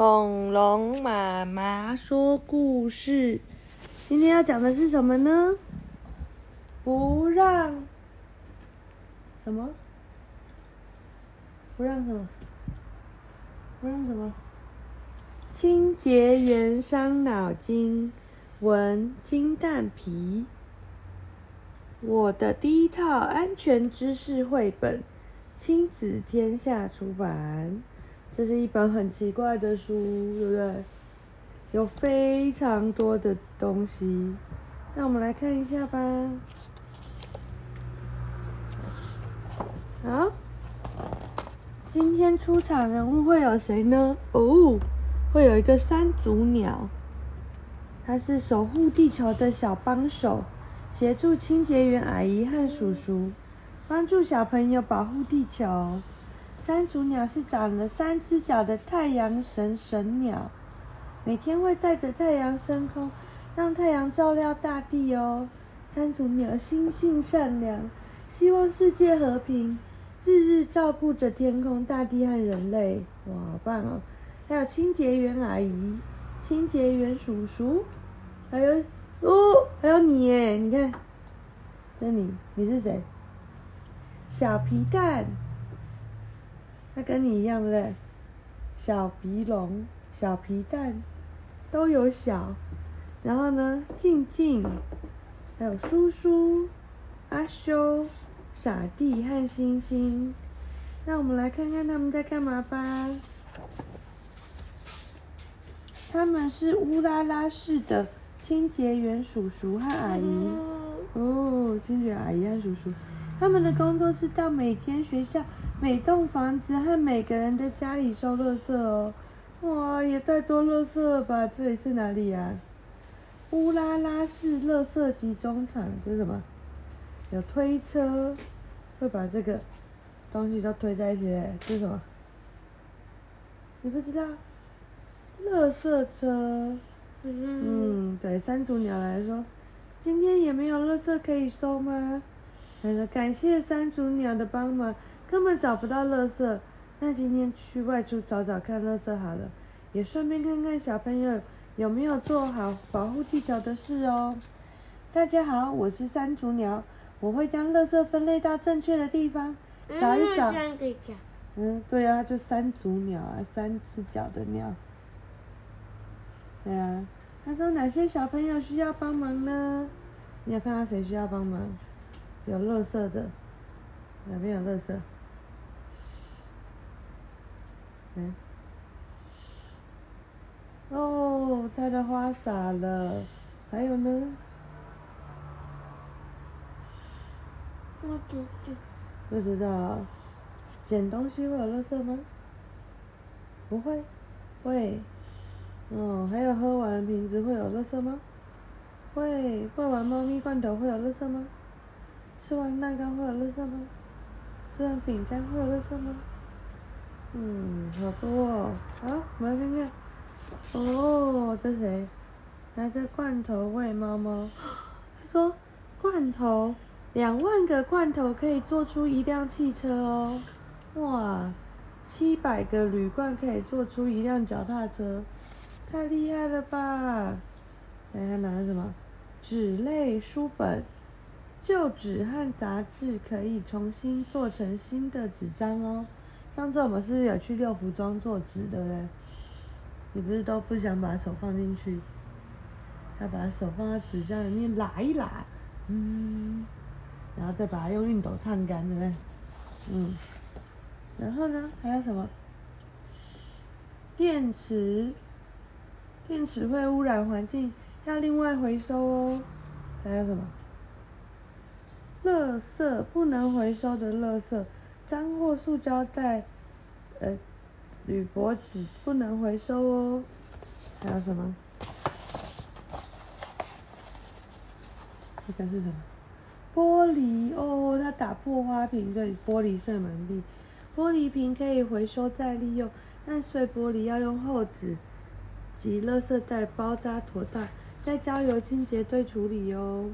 恐龙妈妈说故事，今天要讲的是什么呢？不让什么？不让什么？不让什么？清洁员伤脑筋，文金蛋皮。我的第一套安全知识绘本，亲子天下出版。这是一本很奇怪的书，对不对？有非常多的东西，那我们来看一下吧。啊，今天出场人物会有谁呢？哦，会有一个三足鸟，它是守护地球的小帮手，协助清洁员阿姨和叔叔，帮助小朋友保护地球。三足鸟是长了三只脚的太阳神神鸟，每天会载着太阳升空，让太阳照亮大地哦。三足鸟心性善良，希望世界和平，日日照顾着天空、大地和人类。哇，好棒哦！还有清洁员阿姨、清洁员叔叔，还有哦，还有你耶！你看，这你，你是谁？小皮蛋。它跟你一样，对不对？小鼻龙、小皮蛋都有小，然后呢，静静，还有叔叔、阿修、傻弟和星星。那我们来看看他们在干嘛吧。他们是乌拉拉市的清洁员叔叔和阿姨。哦，清洁阿姨和叔叔，他们的工作是到每间学校。每栋房子和每个人的家里收垃圾哦，哇，也太多垃圾了吧！这里是哪里呀？乌拉拉市垃圾集中场，这是什么？有推车，会把这个东西都推在一起，这是什么？你不知道？垃圾车。嗯，对，三足鸟来说，今天也没有垃圾可以收吗？他说感谢三足鸟的帮忙。根本找不到垃圾，那今天去外出找找看垃圾好了，也顺便看看小朋友有没有做好保护地球的事哦。大家好，我是三足鸟，我会将垃圾分类到正确的地方，找一找。嗯，对啊，就三足鸟啊，三只脚的鸟。对啊，他说哪些小朋友需要帮忙呢？你有看到谁需要帮忙？有垃圾的，哪边有垃圾？嗯，哦，他的花洒了，还有呢？不知道。不知道，捡东西会有垃圾吗？不会，会。哦，还有喝完瓶子会有垃圾吗？会。换完猫咪罐头会有垃圾吗？吃完蛋糕会有垃圾吗？吃完饼干会有垃圾吗？嗯，好多哦。好，我们来看看。哦，这谁？拿着罐头喂猫猫。他说：“罐头，两万个罐头可以做出一辆汽车哦。哇，七百个铝罐可以做出一辆脚踏车，太厉害了吧！”来，他拿什么？纸类书本，旧纸和杂志可以重新做成新的纸张哦。上次我们是不是有去六福庄做纸，的嘞？你不是都不想把手放进去，要把手放在纸箱里面拉一拉，嗯，然后再把它用熨斗烫干，的嘞？嗯，然后呢，还有什么？电池，电池会污染环境，要另外回收哦。还有什么？垃圾，不能回收的垃圾。脏货塑胶袋，呃，铝箔纸不能回收哦。还有什么？这个是什么？玻璃哦，它打破花瓶，对，玻璃碎满地。玻璃瓶可以回收再利用，但碎玻璃要用厚纸及垃圾袋包扎妥当，再交由清洁队处理哦。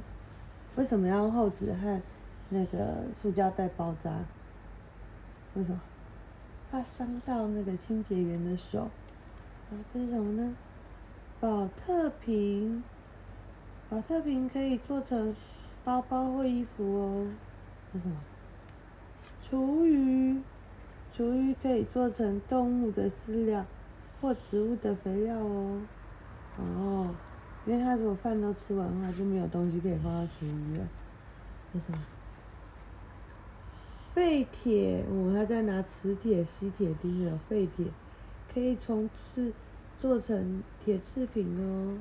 为什么要用厚纸和那个塑胶袋包扎？为什么？怕伤到那个清洁员的手。啊，这是什么呢？宝特瓶，宝特瓶可以做成包包或衣服哦。这是什么？厨余，厨余可以做成动物的饲料或植物的肥料哦。哦，因为他如果饭都吃完的话，就没有东西可以放到厨余了。这是什么？废铁，我还在拿磁铁吸铁钉的废铁，可以从事做成铁制品哦。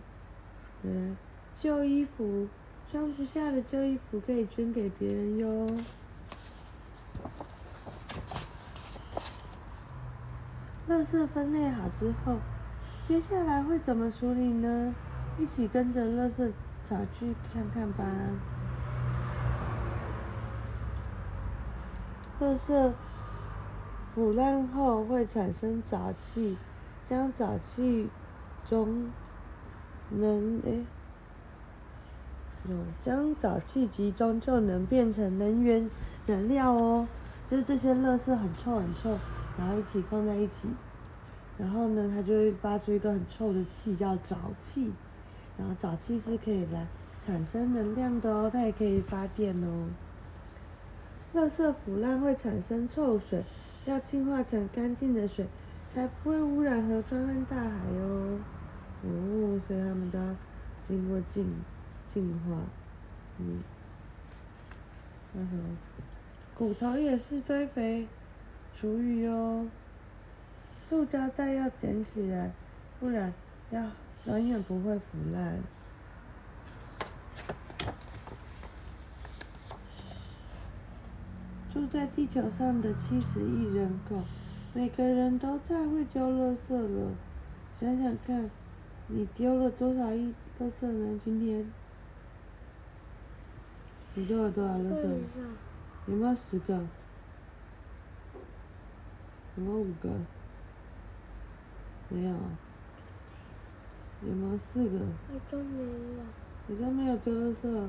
嗯，旧衣服，装不下的旧衣服可以捐给别人哟。垃圾分类好之后，接下来会怎么处理呢？一起跟着垃圾场去看看吧。垃圾腐烂后会产生沼气，将沼气中能诶，有将沼气集中就能变成能源燃料哦。就是这些垃圾很臭很臭，然后一起放在一起，然后呢，它就会发出一个很臭的气，叫沼气。然后沼气是可以来产生能量的哦，它也可以发电哦。垃圾腐烂会产生臭水，要净化成干净的水，才不会污染河川和大海哦。哦，所以他们都要经过净净化。嗯，然后骨头也是堆肥厨余哦。塑胶袋要捡起来，不然要永远不会腐烂。住在地球上的七十亿人口，每个人都太会丢垃圾了。想想看，你丢了多少亿垃圾呢？今天你丢了多少垃圾？有没有十个？有没有五个？没有。有没有四个？我都没有。你都没有丢垃圾，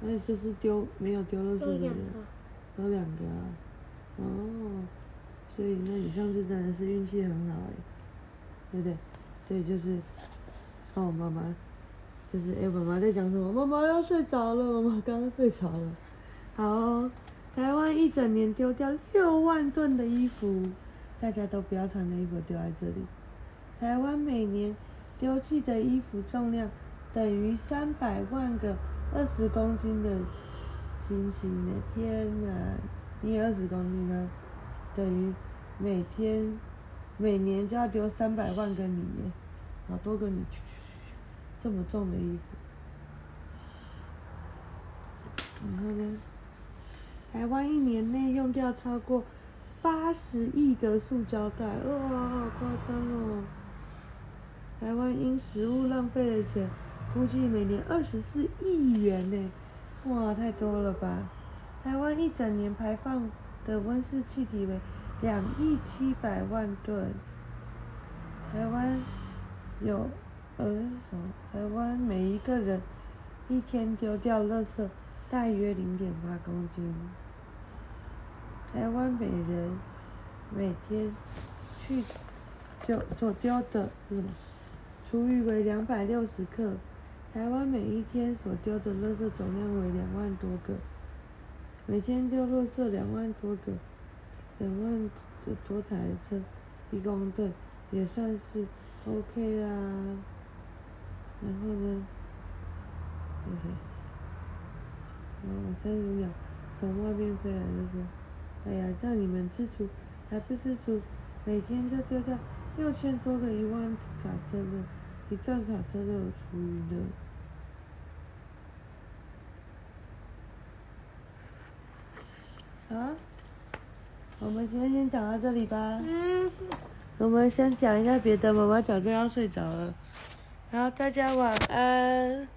那你就是丢没有丢垃圾的人。有两个啊，哦，所以那你上次真的是运气很好哎，对不对？所以就是，哦，妈妈，就是哎，妈妈在讲什么？妈妈要睡着了，妈妈刚刚睡着了。好，台湾一整年丢掉六万吨的衣服，大家都不要穿的衣服丢在这里。台湾每年丢弃的衣服重量等于三百万个二十公斤的。星星的天呐，你二十公斤呢，等于每天、每年就要丢三百万个你耶，好多个你，这么重的衣服。然后呢，台湾一年内用掉超过八十亿个塑胶袋，哇，好夸张哦！台湾因食物浪费的钱，估计每年二十四亿元呢。哇，太多了吧！台湾一整年排放的温室气体为两亿七百万吨。台湾有呃什么？台湾每一个人一天丢掉垃圾大约零点八公斤。台湾每人每天去丢所丢的是什么？厨余为两百六十克。台湾每一天所丢的垃圾总量为两万多个，每天丢垃圾两万多个，两万多台车，一公吨也算是 OK 啦。然后呢？谢谢。哦，三十秒从外面飞来就说：“哎呀，叫你们吃厨还不吃厨，每天就丢掉六千多个一万卡车的，一站卡真的有厨余的。”啊，我们今天先讲到这里吧。嗯。我们先讲一下别的，妈妈早就要睡着了。好，大家晚安。